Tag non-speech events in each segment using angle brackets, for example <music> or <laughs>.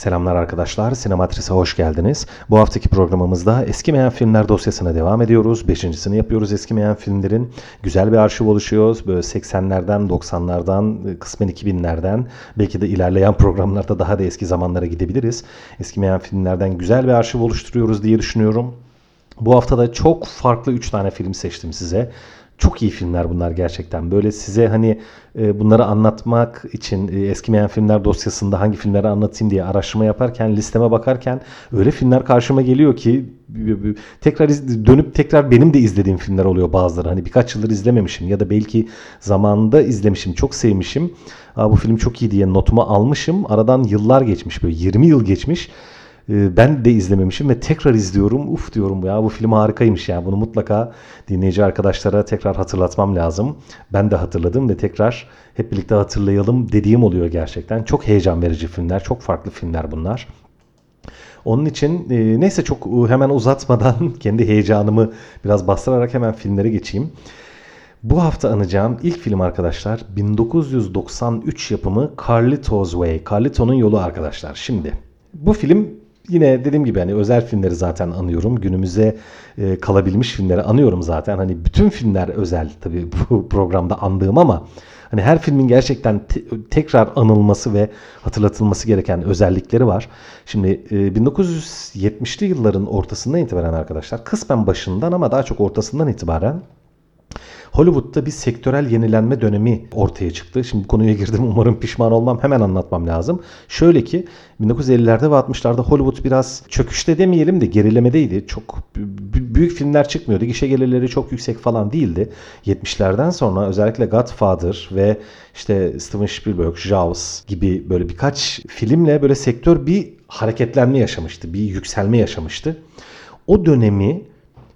Selamlar arkadaşlar, Sinematris'e hoş geldiniz. Bu haftaki programımızda eskimeyen filmler dosyasına devam ediyoruz. Beşincisini yapıyoruz eskimeyen filmlerin. Güzel bir arşiv oluşuyor. Böyle 80'lerden, 90'lardan, kısmen 2000'lerden, belki de ilerleyen programlarda daha da eski zamanlara gidebiliriz. Eskimeyen filmlerden güzel bir arşiv oluşturuyoruz diye düşünüyorum. Bu hafta da çok farklı 3 tane film seçtim size. Çok iyi filmler bunlar gerçekten. Böyle size hani e, bunları anlatmak için e, eskimeyen filmler dosyasında hangi filmleri anlatayım diye araştırma yaparken, listeme bakarken öyle filmler karşıma geliyor ki tekrar dönüp tekrar benim de izlediğim filmler oluyor bazıları. Hani birkaç yıldır izlememişim ya da belki zamanında izlemişim, çok sevmişim. Aa, bu film çok iyi diye notumu almışım. Aradan yıllar geçmiş böyle 20 yıl geçmiş. Ee, ben de izlememişim ve tekrar izliyorum. Uf diyorum ya bu film harikaymış ya. Bunu mutlaka dinleyici arkadaşlara tekrar hatırlatmam lazım. Ben de hatırladım ve tekrar hep birlikte hatırlayalım dediğim oluyor gerçekten. Çok heyecan verici filmler, çok farklı filmler bunlar. Onun için e, neyse çok e, hemen uzatmadan <laughs> kendi heyecanımı biraz bastırarak hemen filmlere geçeyim. Bu hafta anacağım ilk film arkadaşlar 1993 yapımı Carlito's Way. Carlito'nun yolu arkadaşlar. Şimdi bu film yine dediğim gibi hani özel filmleri zaten anıyorum. Günümüze e, kalabilmiş filmleri anıyorum zaten. Hani bütün filmler özel tabii <laughs> bu programda andığım ama hani her filmin gerçekten te- tekrar anılması ve hatırlatılması gereken özellikleri var. Şimdi e, 1970'li yılların ortasından itibaren arkadaşlar kısmen başından ama daha çok ortasından itibaren Hollywood'da bir sektörel yenilenme dönemi ortaya çıktı. Şimdi konuya girdim umarım pişman olmam hemen anlatmam lazım. Şöyle ki 1950'lerde ve 60'larda Hollywood biraz çöküşte demeyelim de gerilemedeydi. Çok büyük filmler çıkmıyordu. Gişe gelirleri çok yüksek falan değildi. 70'lerden sonra özellikle Godfather ve işte Steven Spielberg, Jaws gibi böyle birkaç filmle böyle sektör bir hareketlenme yaşamıştı. Bir yükselme yaşamıştı. O dönemi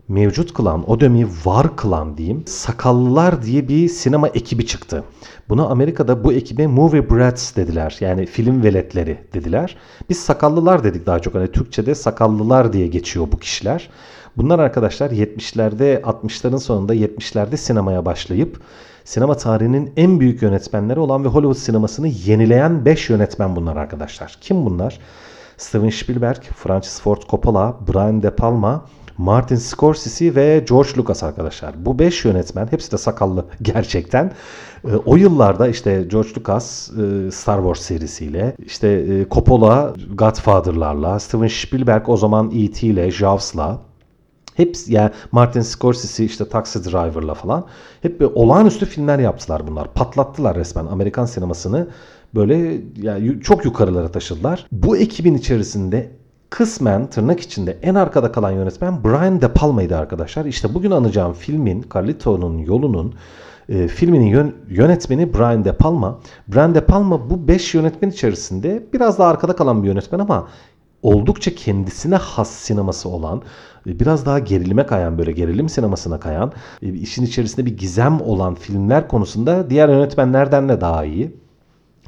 mevcut kılan, o dönemi var kılan diyeyim, Sakallılar diye bir sinema ekibi çıktı. Buna Amerika'da bu ekibe movie brats dediler. Yani film veletleri dediler. Biz sakallılar dedik daha çok. Hani Türkçe'de sakallılar diye geçiyor bu kişiler. Bunlar arkadaşlar 70'lerde 60'ların sonunda 70'lerde sinemaya başlayıp sinema tarihinin en büyük yönetmenleri olan ve Hollywood sinemasını yenileyen 5 yönetmen bunlar arkadaşlar. Kim bunlar? Steven Spielberg, Francis Ford Coppola, Brian De Palma, Martin Scorsese ve George Lucas arkadaşlar. Bu 5 yönetmen hepsi de sakallı <laughs> gerçekten. E, o yıllarda işte George Lucas e, Star Wars serisiyle, işte e, Coppola Godfather'larla, Steven Spielberg o zaman E.T. ile, Jaws'la, Hepsi yani Martin Scorsese işte Taxi Driver'la falan hep böyle olağanüstü filmler yaptılar bunlar. Patlattılar resmen Amerikan sinemasını. Böyle yani çok yukarılara taşıdılar. Bu ekibin içerisinde kısmen tırnak içinde en arkada kalan yönetmen Brian De Palma'ydı arkadaşlar. İşte bugün anacağım filmin Carlito'nun yolunun e, filminin yön, yönetmeni Brian De Palma. Brian De Palma bu 5 yönetmen içerisinde biraz daha arkada kalan bir yönetmen ama oldukça kendisine has sineması olan, e, biraz daha gerilime kayan böyle gerilim sinemasına kayan, e, işin içerisinde bir gizem olan filmler konusunda diğer yönetmenlerden de daha iyi.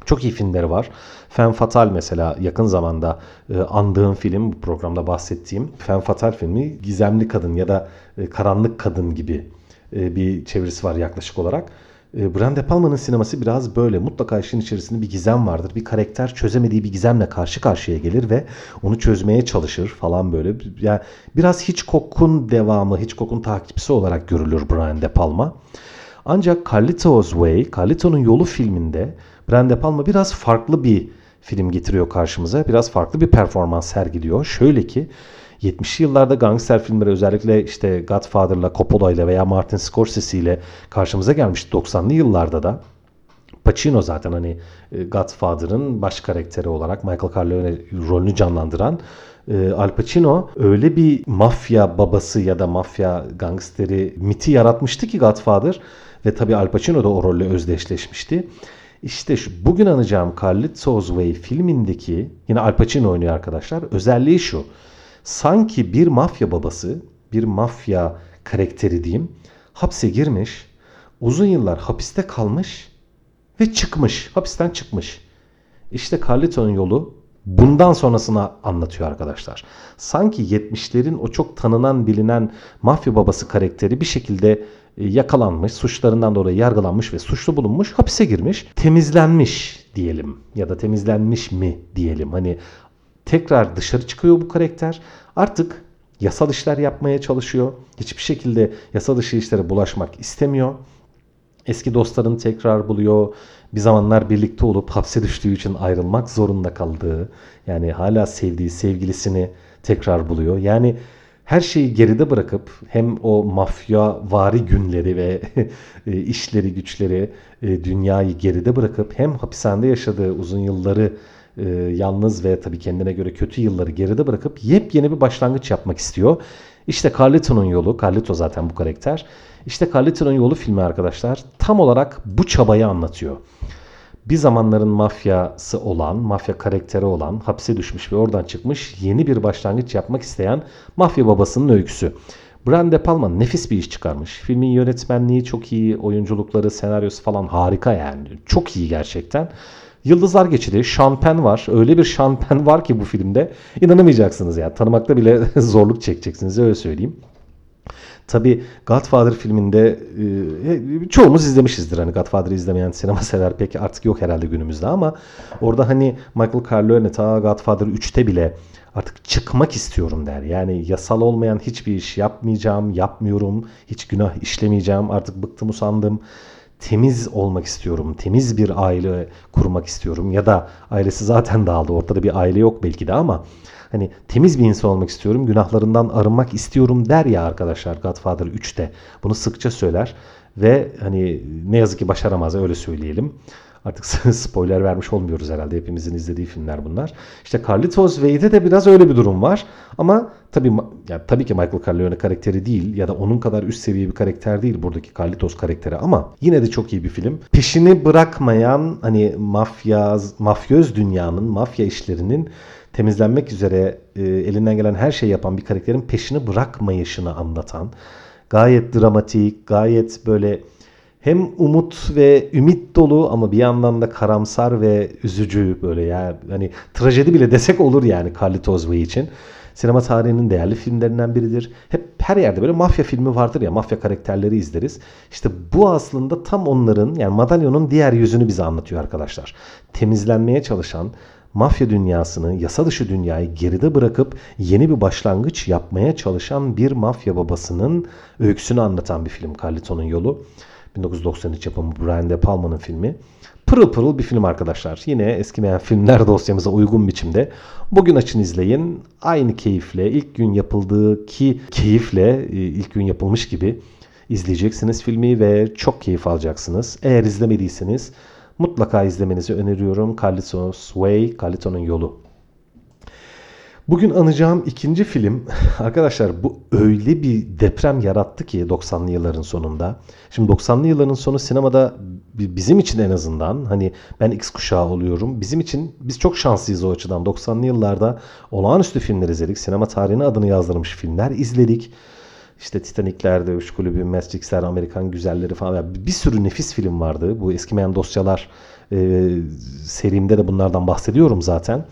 Çok iyi filmleri var. Femme Fatal mesela yakın zamanda e, andığım film bu programda bahsettiğim Femme Fatal filmi gizemli kadın ya da e, karanlık kadın gibi e, bir çevirisi var yaklaşık olarak. E, Brian De Palma'nın sineması biraz böyle. Mutlaka işin içerisinde bir gizem vardır. Bir karakter çözemediği bir gizemle karşı karşıya gelir ve onu çözmeye çalışır falan böyle. Yani biraz Hitchcock'un devamı, Hitchcock'un takipçisi olarak görülür Brian De Palma. Ancak Carlito's Way, Carlito'nun Yolu filminde Brian De Palma biraz farklı bir film getiriyor karşımıza. Biraz farklı bir performans sergiliyor. Şöyle ki 70'li yıllarda gangster filmleri özellikle işte Godfather'la, Coppola'yla veya Martin Scorsese ile karşımıza gelmiş 90'lı yıllarda da Pacino zaten hani e, Godfather'ın baş karakteri olarak Michael Corleone rolünü canlandıran e, Al Pacino öyle bir mafya babası ya da mafya gangsteri miti yaratmıştı ki Godfather ve tabii Al Pacino da o rolle özdeşleşmişti. İşte şu bugün anacağım Carlitos Way filmindeki yine Al Pacino oynuyor arkadaşlar. Özelliği şu. Sanki bir mafya babası, bir mafya karakteri diyeyim, hapse girmiş, uzun yıllar hapiste kalmış ve çıkmış. Hapisten çıkmış. İşte Carlito'nun yolu bundan sonrasını anlatıyor arkadaşlar. Sanki 70'lerin o çok tanınan bilinen mafya babası karakteri bir şekilde yakalanmış, suçlarından dolayı yargılanmış ve suçlu bulunmuş, hapise girmiş, temizlenmiş diyelim ya da temizlenmiş mi diyelim. Hani Tekrar dışarı çıkıyor bu karakter. Artık yasal işler yapmaya çalışıyor. Hiçbir şekilde yasal dışı işlere bulaşmak istemiyor. Eski dostlarını tekrar buluyor. Bir zamanlar birlikte olup hapse düştüğü için ayrılmak zorunda kaldığı, yani hala sevdiği sevgilisini tekrar buluyor. Yani her şeyi geride bırakıp hem o mafya vari günleri ve <laughs> e, işleri güçleri e, dünyayı geride bırakıp hem hapishanede yaşadığı uzun yılları e, yalnız ve tabii kendine göre kötü yılları geride bırakıp yepyeni bir başlangıç yapmak istiyor. İşte Carlito'nun yolu, Carlito zaten bu karakter. İşte Carlito'nun yolu filmi arkadaşlar tam olarak bu çabayı anlatıyor. Bir zamanların mafyası olan, mafya karakteri olan, hapse düşmüş ve oradan çıkmış yeni bir başlangıç yapmak isteyen mafya babasının öyküsü. Brian De Palma nefis bir iş çıkarmış. Filmin yönetmenliği çok iyi, oyunculukları, senaryosu falan harika yani. Çok iyi gerçekten. Yıldızlar geçidi. Sean Penn var. Öyle bir Sean Penn var ki bu filmde. inanamayacaksınız ya. Tanımakta bile <laughs> zorluk çekeceksiniz öyle söyleyeyim. Tabi Godfather filminde e, çoğumuz izlemişizdir. Hani Godfather'ı izlemeyen sinema sever peki artık yok herhalde günümüzde ama orada hani Michael Corleone ta Godfather 3'te bile artık çıkmak istiyorum der. Yani yasal olmayan hiçbir iş yapmayacağım, yapmıyorum, hiç günah işlemeyeceğim, artık bıktım usandım temiz olmak istiyorum. Temiz bir aile kurmak istiyorum. Ya da ailesi zaten dağıldı. Ortada bir aile yok belki de ama hani temiz bir insan olmak istiyorum. Günahlarından arınmak istiyorum der ya arkadaşlar Godfather 3'te. Bunu sıkça söyler ve hani ne yazık ki başaramaz öyle söyleyelim. Artık <laughs> spoiler vermiş olmuyoruz herhalde. Hepimizin izlediği filmler bunlar. İşte Carlitos Wade'de de biraz öyle bir durum var. Ama tabii yani tabii ki Michael Corleone karakteri değil ya da onun kadar üst seviye bir karakter değil buradaki Carlitos karakteri ama yine de çok iyi bir film. Peşini bırakmayan hani mafya mafyöz dünyanın, mafya işlerinin temizlenmek üzere e, elinden gelen her şeyi yapan bir karakterin peşini bırakmayışını anlatan gayet dramatik, gayet böyle hem umut ve ümit dolu ama bir yandan da karamsar ve üzücü böyle ya hani trajedi bile desek olur yani Carlitos Way için. Sinema tarihinin değerli filmlerinden biridir. Hep her yerde böyle mafya filmi vardır ya mafya karakterleri izleriz. İşte bu aslında tam onların yani madalyonun diğer yüzünü bize anlatıyor arkadaşlar. Temizlenmeye çalışan mafya dünyasını, yasa dışı dünyayı geride bırakıp yeni bir başlangıç yapmaya çalışan bir mafya babasının öyküsünü anlatan bir film Carlito'nun Yolu. 1993 yapımı Brian De Palma'nın filmi. Pırıl pırıl bir film arkadaşlar. Yine eskimeyen filmler dosyamıza uygun biçimde. Bugün açın izleyin. Aynı keyifle, ilk gün yapıldığı ki keyifle, e, ilk gün yapılmış gibi izleyeceksiniz filmi ve çok keyif alacaksınız. Eğer izlemediyseniz mutlaka izlemenizi öneriyorum. Carlitos Way, Carlito'nun Yolu. Bugün anacağım ikinci film <laughs> arkadaşlar bu öyle bir deprem yarattı ki 90'lı yılların sonunda. Şimdi 90'lı yılların sonu sinemada bizim için en azından hani ben X kuşağı oluyorum. Bizim için biz çok şanslıyız o açıdan. 90'lı yıllarda olağanüstü filmler izledik. Sinema tarihine adını yazdırmış filmler izledik. İşte Titanic'ler, Dövüş Kulübü, Matrix'ler, Amerikan Güzelleri falan. Yani bir sürü nefis film vardı. Bu eskimeyen dosyalar e, serimde de bunlardan bahsediyorum zaten.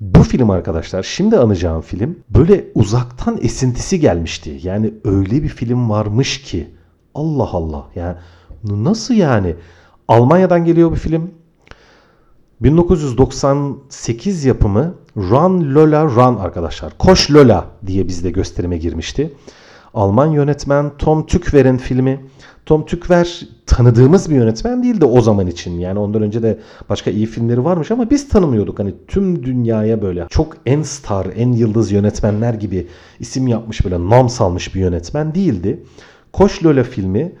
Bu film arkadaşlar şimdi anacağım film böyle uzaktan esintisi gelmişti. Yani öyle bir film varmış ki Allah Allah yani nasıl yani Almanya'dan geliyor bir film 1998 yapımı Run Lola Run arkadaşlar. Koş Lola diye bizde gösterime girmişti. Alman yönetmen Tom Tükver'in filmi. Tom Tükver tanıdığımız bir yönetmen değildi o zaman için. Yani ondan önce de başka iyi filmleri varmış ama biz tanımıyorduk. Hani tüm dünyaya böyle çok en star, en yıldız yönetmenler gibi isim yapmış böyle nam salmış bir yönetmen değildi. Koş Lola filmi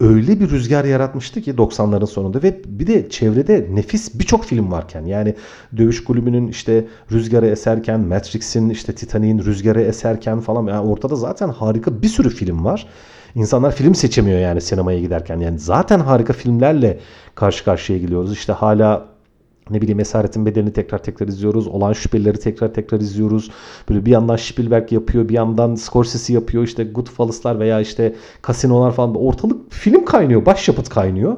öyle bir rüzgar yaratmıştı ki 90'ların sonunda ve bir de çevrede nefis birçok film varken yani Dövüş Kulübü'nün işte rüzgarı eserken, Matrix'in işte Titanic'in rüzgarı eserken falan yani ortada zaten harika bir sürü film var. İnsanlar film seçemiyor yani sinemaya giderken. Yani zaten harika filmlerle karşı karşıya geliyoruz. İşte hala ne bileyim Esaretin Bedelini tekrar tekrar izliyoruz. Olan Şüphelileri tekrar tekrar izliyoruz. Böyle bir yandan Spielberg yapıyor, bir yandan Scorsese yapıyor. İşte Goodfellas'lar veya işte Casino'lar falan. Ortalık film kaynıyor, başyapıt kaynıyor.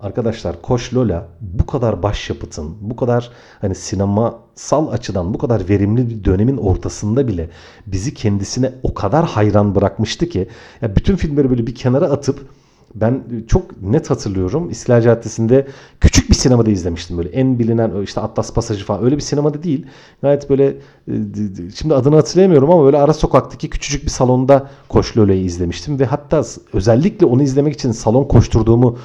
Arkadaşlar Koş Lola bu kadar başyapıtın, bu kadar hani sinemasal açıdan bu kadar verimli bir dönemin ortasında bile bizi kendisine o kadar hayran bırakmıştı ki ya bütün filmleri böyle bir kenara atıp Ben çok net hatırlıyorum. İstiklal Caddesi'nde küçük bir sinemada izlemiştim böyle. En bilinen işte Atlas Pasajı falan öyle bir sinemada değil. Gayet böyle e, şimdi adını hatırlayamıyorum ama böyle ara sokaktaki küçücük bir salonda Koş Lole'yi izlemiştim ve hatta özellikle onu izlemek için salon koşturduğumu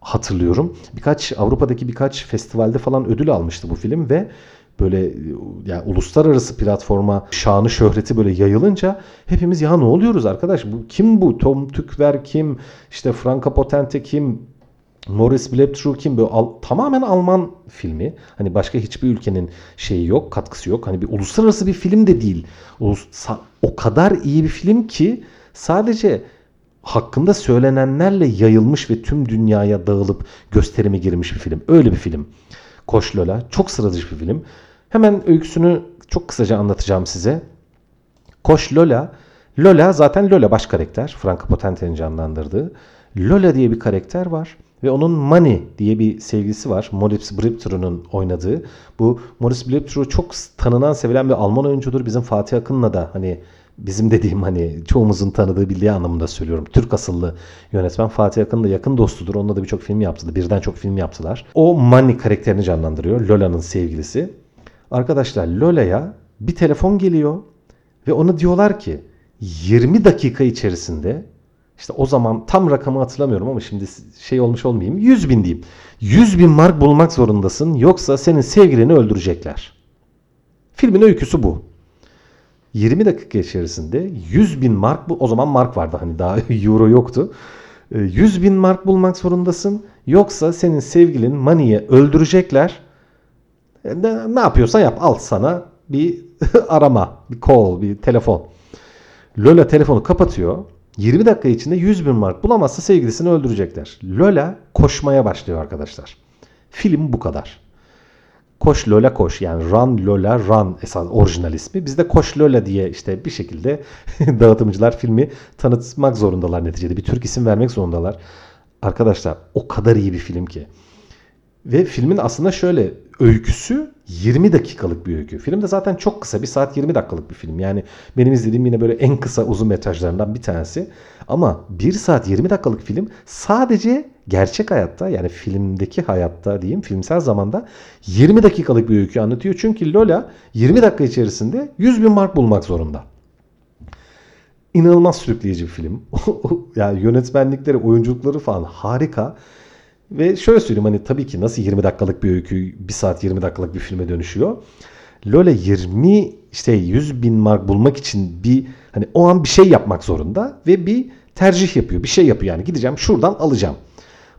hatırlıyorum. Birkaç Avrupa'daki birkaç festivalde falan ödül almıştı bu film ve böyle yani uluslararası platforma şanı şöhreti böyle yayılınca hepimiz ya ne oluyoruz arkadaş bu kim bu Tom Tükver kim işte Franka Potente kim Morris Bleptrou kim böyle al, tamamen Alman filmi. Hani başka hiçbir ülkenin şeyi yok, katkısı yok. Hani bir uluslararası bir film de değil. o kadar iyi bir film ki sadece hakkında söylenenlerle yayılmış ve tüm dünyaya dağılıp gösterime girmiş bir film. Öyle bir film. Koş Lola. Çok sıra dışı bir film. Hemen öyküsünü çok kısaca anlatacağım size. Koş Lola. Lola zaten Lola baş karakter. Franco Potente'nin canlandırdığı. Lola diye bir karakter var. Ve onun Money diye bir sevgilisi var. Moritz Bliptru'nun oynadığı. Bu Moritz Bliptru çok tanınan, sevilen bir Alman oyuncudur. Bizim Fatih Akın'la da hani bizim dediğim hani çoğumuzun tanıdığı bildiği anlamında söylüyorum. Türk asıllı yönetmen Fatih Akın da yakın dostudur. Onunla da birçok film yaptı. Birden çok film yaptılar. O Money karakterini canlandırıyor. Lola'nın sevgilisi. Arkadaşlar Lola'ya bir telefon geliyor ve ona diyorlar ki 20 dakika içerisinde işte o zaman tam rakamı hatırlamıyorum ama şimdi şey olmuş olmayayım 100 bin diyeyim. 100 bin mark bulmak zorundasın yoksa senin sevgilini öldürecekler. Filmin öyküsü bu. 20 dakika içerisinde 100 bin mark bu o zaman mark vardı hani daha <laughs> euro yoktu. 100 bin mark bulmak zorundasın yoksa senin sevgilin Mani'yi öldürecekler ne, ne yapıyorsan yap. Al sana bir <laughs> arama, bir call, bir telefon. Lola telefonu kapatıyor. 20 dakika içinde 100 bin mark bulamazsa sevgilisini öldürecekler. Lola koşmaya başlıyor arkadaşlar. Film bu kadar. Koş Lola koş yani Run Lola Run esas orijinal ismi. Bizde Koş Lola diye işte bir şekilde <laughs> dağıtımcılar filmi tanıtmak zorundalar neticede. Bir Türk isim vermek zorundalar. Arkadaşlar o kadar iyi bir film ki. Ve filmin aslında şöyle öyküsü 20 dakikalık bir öykü. Film de zaten çok kısa. 1 saat 20 dakikalık bir film. Yani benim izlediğim yine böyle en kısa uzun metrajlarından bir tanesi. Ama 1 saat 20 dakikalık film sadece gerçek hayatta yani filmdeki hayatta diyeyim filmsel zamanda 20 dakikalık bir öykü anlatıyor. Çünkü Lola 20 dakika içerisinde 100 bin mark bulmak zorunda. İnanılmaz sürükleyici bir film. <laughs> yani yönetmenlikleri, oyunculukları falan harika. Ve şöyle söyleyeyim hani tabii ki nasıl 20 dakikalık bir öykü 1 saat 20 dakikalık bir filme dönüşüyor. Lola 20 işte 100 bin mark bulmak için bir hani o an bir şey yapmak zorunda ve bir tercih yapıyor. Bir şey yapıyor yani gideceğim şuradan alacağım.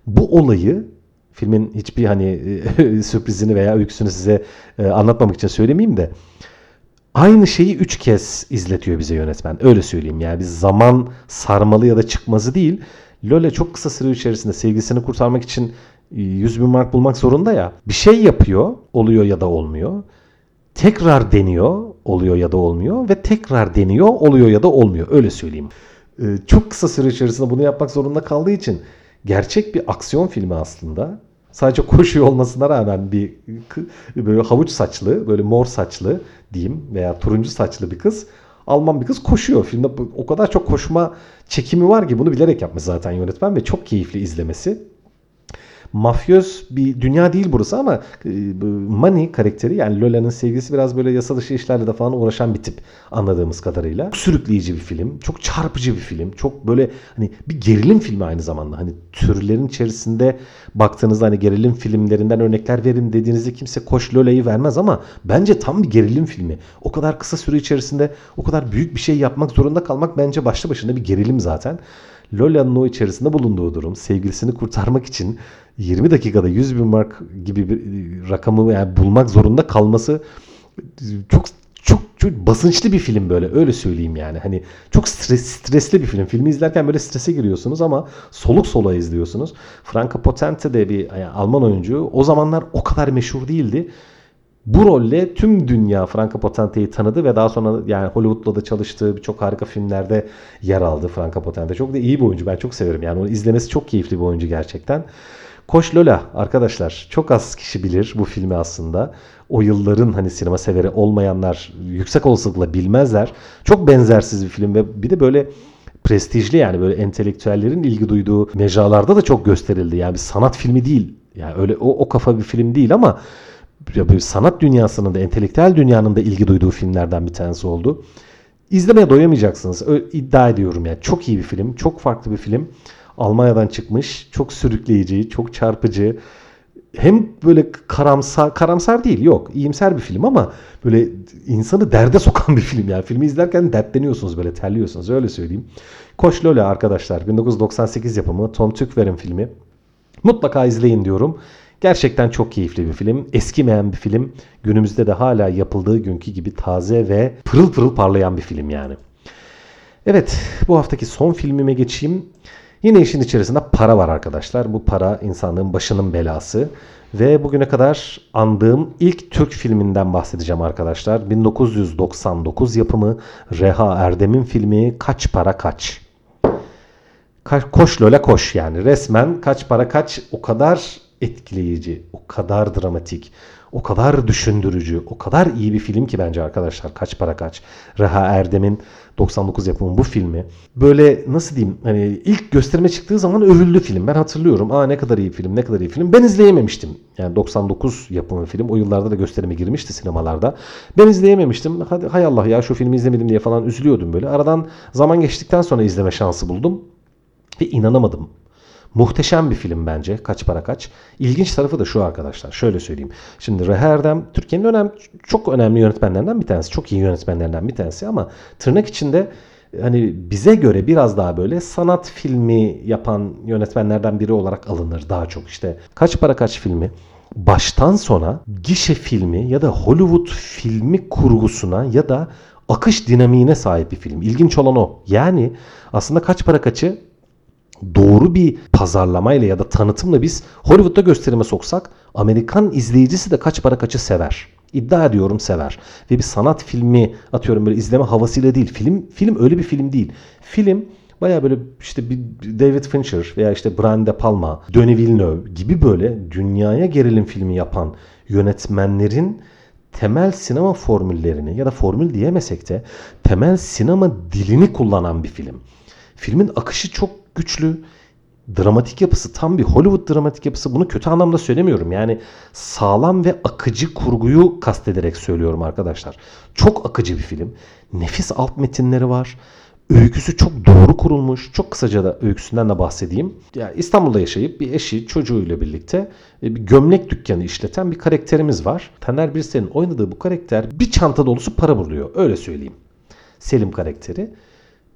Bu olayı filmin hiçbir hani <laughs> sürprizini veya öyküsünü size e, anlatmamak için söylemeyeyim de aynı şeyi üç kez izletiyor bize yönetmen. Öyle söyleyeyim yani bir zaman sarmalı ya da çıkmazı değil. Lole çok kısa süre içerisinde sevgilisini kurtarmak için 100 e, bin mark bulmak zorunda ya. Bir şey yapıyor, oluyor ya da olmuyor. Tekrar deniyor, oluyor ya da olmuyor. Ve tekrar deniyor, oluyor ya da olmuyor. Öyle söyleyeyim. E, çok kısa süre içerisinde bunu yapmak zorunda kaldığı için gerçek bir aksiyon filmi aslında. Sadece koşuyor olmasına rağmen bir böyle havuç saçlı, böyle mor saçlı diyeyim veya turuncu saçlı bir kız Alman bir kız koşuyor. Filmde o kadar çok koşma çekimi var ki bunu bilerek yapmış zaten yönetmen ve çok keyifli izlemesi mafyöz bir dünya değil burası ama e, Money karakteri yani Lola'nın sevgisi biraz böyle yasa dışı işlerle de falan uğraşan bir tip anladığımız kadarıyla. Çok sürükleyici bir film. Çok çarpıcı bir film. Çok böyle hani bir gerilim filmi aynı zamanda. Hani türlerin içerisinde baktığınızda hani gerilim filmlerinden örnekler verin dediğinizde kimse Koş Lola'yı vermez ama bence tam bir gerilim filmi. O kadar kısa süre içerisinde o kadar büyük bir şey yapmak zorunda kalmak bence başlı başına bir gerilim zaten. Lola'nın o içerisinde bulunduğu durum sevgilisini kurtarmak için 20 dakikada 100 bin mark gibi bir rakamı yani bulmak zorunda kalması çok çok çok basınçlı bir film böyle öyle söyleyeyim yani. Hani çok stres, stresli bir film. Filmi izlerken böyle strese giriyorsunuz ama soluk soluğa izliyorsunuz. Franco Potente de bir yani Alman oyuncu. O zamanlar o kadar meşhur değildi. Bu rolle tüm dünya Franco Potente'yi tanıdı ve daha sonra yani Hollywood'la da çalıştığı birçok harika filmlerde yer aldı Franco Potente. Çok da iyi bir oyuncu. Ben çok severim. Yani onu izlemesi çok keyifli bir oyuncu gerçekten. Koş Lola arkadaşlar çok az kişi bilir bu filmi aslında. O yılların hani sinema severi olmayanlar yüksek olasılıkla bilmezler. Çok benzersiz bir film ve bir de böyle prestijli yani böyle entelektüellerin ilgi duyduğu mecralarda da çok gösterildi. Yani bir sanat filmi değil. Yani öyle o, o kafa bir film değil ama ya böyle sanat dünyasının da entelektüel dünyanın da ilgi duyduğu filmlerden bir tanesi oldu. İzlemeye doyamayacaksınız. Ö- iddia ediyorum yani. Çok iyi bir film. Çok farklı bir film. Almanya'dan çıkmış. Çok sürükleyici, çok çarpıcı. Hem böyle karamsar, karamsar değil yok. iyimser bir film ama böyle insanı derde sokan bir film yani. Filmi izlerken dertleniyorsunuz böyle terliyorsunuz öyle söyleyeyim. Koş Lola arkadaşlar 1998 yapımı Tom Tykwer'in filmi. Mutlaka izleyin diyorum. Gerçekten çok keyifli bir film. Eskimeyen bir film. Günümüzde de hala yapıldığı günkü gibi taze ve pırıl pırıl parlayan bir film yani. Evet bu haftaki son filmime geçeyim. Yine işin içerisinde para var arkadaşlar. Bu para insanlığın başının belası. Ve bugüne kadar andığım ilk Türk filminden bahsedeceğim arkadaşlar. 1999 yapımı Reha Erdem'in filmi Kaç Para Kaç. Koş Lola koş yani resmen kaç para kaç o kadar etkileyici, o kadar dramatik, o kadar düşündürücü, o kadar iyi bir film ki bence arkadaşlar. Kaç para kaç. Reha Erdem'in 99 yapımı bu filmi. Böyle nasıl diyeyim hani ilk gösterime çıktığı zaman övüldü film. Ben hatırlıyorum. Aa ne kadar iyi film, ne kadar iyi film. Ben izleyememiştim. Yani 99 yapımı film. O yıllarda da gösterime girmişti sinemalarda. Ben izleyememiştim. Hadi hay Allah ya şu filmi izlemedim diye falan üzülüyordum böyle. Aradan zaman geçtikten sonra izleme şansı buldum. Ve inanamadım. Muhteşem bir film bence. Kaç para kaç. İlginç tarafı da şu arkadaşlar. Şöyle söyleyeyim. Şimdi Reha Erdem Türkiye'nin önemli, çok önemli yönetmenlerinden bir tanesi. Çok iyi yönetmenlerinden bir tanesi ama tırnak içinde hani bize göre biraz daha böyle sanat filmi yapan yönetmenlerden biri olarak alınır daha çok. işte Kaç para kaç filmi baştan sona gişe filmi ya da Hollywood filmi kurgusuna ya da akış dinamiğine sahip bir film. İlginç olan o. Yani aslında kaç para kaçı doğru bir pazarlamayla ya da tanıtımla biz Hollywood'da gösterime soksak Amerikan izleyicisi de kaç para kaçı sever. İddia ediyorum sever. Ve bir sanat filmi atıyorum böyle izleme havasıyla değil. Film film öyle bir film değil. Film baya böyle işte bir David Fincher veya işte Brian De Palma, Denis Villeneuve gibi böyle dünyaya gerilim filmi yapan yönetmenlerin temel sinema formüllerini ya da formül diyemesek de temel sinema dilini kullanan bir film. Filmin akışı çok güçlü. Dramatik yapısı tam bir Hollywood dramatik yapısı. Bunu kötü anlamda söylemiyorum. Yani sağlam ve akıcı kurguyu kastederek söylüyorum arkadaşlar. Çok akıcı bir film. Nefis alt metinleri var. Öyküsü çok doğru kurulmuş. Çok kısaca da öyküsünden de bahsedeyim. Ya İstanbul'da yaşayıp bir eşi çocuğuyla birlikte e, bir gömlek dükkanı işleten bir karakterimiz var. Taner Birsel'in oynadığı bu karakter bir çanta dolusu para buluyor. Öyle söyleyeyim. Selim karakteri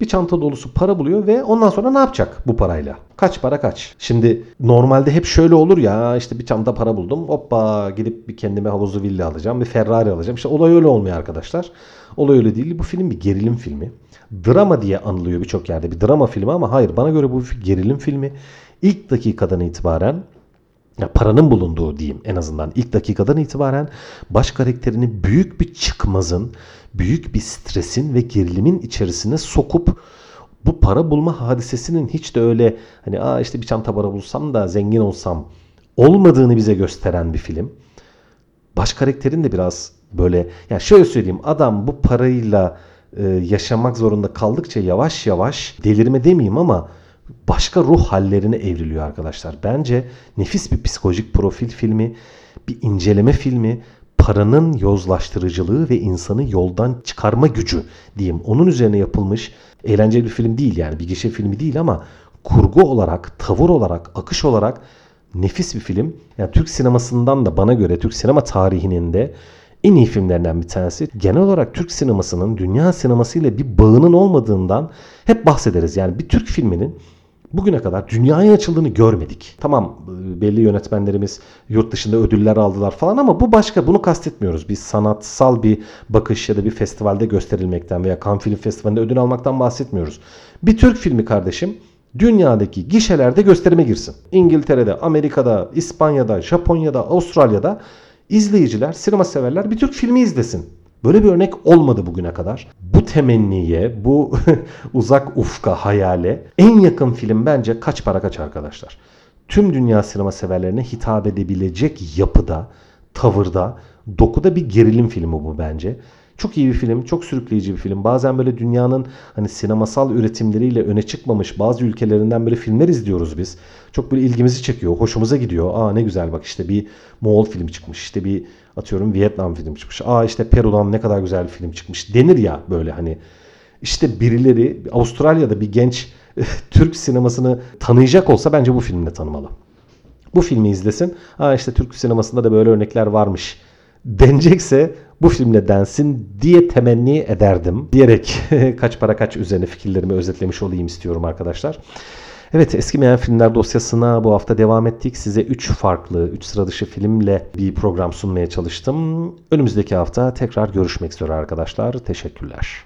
bir çanta dolusu para buluyor ve ondan sonra ne yapacak bu parayla? Kaç para kaç? Şimdi normalde hep şöyle olur ya işte bir çanta para buldum hoppa gidip bir kendime havuzlu villa alacağım bir Ferrari alacağım. İşte olay öyle olmuyor arkadaşlar. Olay öyle değil. Bu film bir gerilim filmi. Drama diye anılıyor birçok yerde bir drama filmi ama hayır bana göre bu bir gerilim filmi. İlk dakikadan itibaren ya paranın bulunduğu diyeyim en azından ilk dakikadan itibaren baş karakterini büyük bir çıkmazın, büyük bir stresin ve gerilimin içerisine sokup bu para bulma hadisesinin hiç de öyle hani aa işte bir çanta para bulsam da zengin olsam olmadığını bize gösteren bir film. Baş karakterin de biraz böyle yani şöyle söyleyeyim adam bu parayla e, yaşamak zorunda kaldıkça yavaş yavaş delirme demeyeyim ama başka ruh hallerine evriliyor arkadaşlar. Bence nefis bir psikolojik profil filmi, bir inceleme filmi, paranın yozlaştırıcılığı ve insanı yoldan çıkarma gücü diyeyim. Onun üzerine yapılmış eğlenceli bir film değil yani bir gişe filmi değil ama kurgu olarak, tavır olarak, akış olarak nefis bir film. Yani Türk sinemasından da bana göre Türk sinema tarihinin de en iyi filmlerinden bir tanesi. Genel olarak Türk sinemasının dünya sinemasıyla bir bağının olmadığından hep bahsederiz. Yani bir Türk filminin bugüne kadar dünyaya açıldığını görmedik. Tamam e, belli yönetmenlerimiz yurt dışında ödüller aldılar falan ama bu başka. Bunu kastetmiyoruz. Bir sanatsal bir bakış ya da bir festivalde gösterilmekten veya Cannes Film Festivali'nde ödül almaktan bahsetmiyoruz. Bir Türk filmi kardeşim dünyadaki gişelerde gösterime girsin. İngiltere'de, Amerika'da, İspanya'da, Japonya'da, Avustralya'da izleyiciler, sinema severler bir Türk filmi izlesin. Böyle bir örnek olmadı bugüne kadar. Bu temenniye, bu <laughs> uzak ufka, hayale en yakın film bence Kaç Para Kaç arkadaşlar. Tüm dünya sinema severlerine hitap edebilecek yapıda tavırda, dokuda bir gerilim filmi bu bence. Çok iyi bir film, çok sürükleyici bir film. Bazen böyle dünyanın hani sinemasal üretimleriyle öne çıkmamış bazı ülkelerinden böyle filmler izliyoruz biz. Çok böyle ilgimizi çekiyor, hoşumuza gidiyor. Aa ne güzel bak işte bir Moğol filmi çıkmış, işte bir atıyorum Vietnam filmi çıkmış. Aa işte Peru'dan ne kadar güzel bir film çıkmış denir ya böyle hani. İşte birileri Avustralya'da bir genç <laughs> Türk sinemasını tanıyacak olsa bence bu filmle tanımalı. Bu filmi izlesin. Ha işte Türk sinemasında da böyle örnekler varmış denecekse bu filmle densin diye temenni ederdim. Diyerek <laughs> kaç para kaç üzerine fikirlerimi özetlemiş olayım istiyorum arkadaşlar. Evet eskimeyen filmler dosyasına bu hafta devam ettik. Size 3 farklı, 3 sıra dışı filmle bir program sunmaya çalıştım. Önümüzdeki hafta tekrar görüşmek üzere arkadaşlar. Teşekkürler.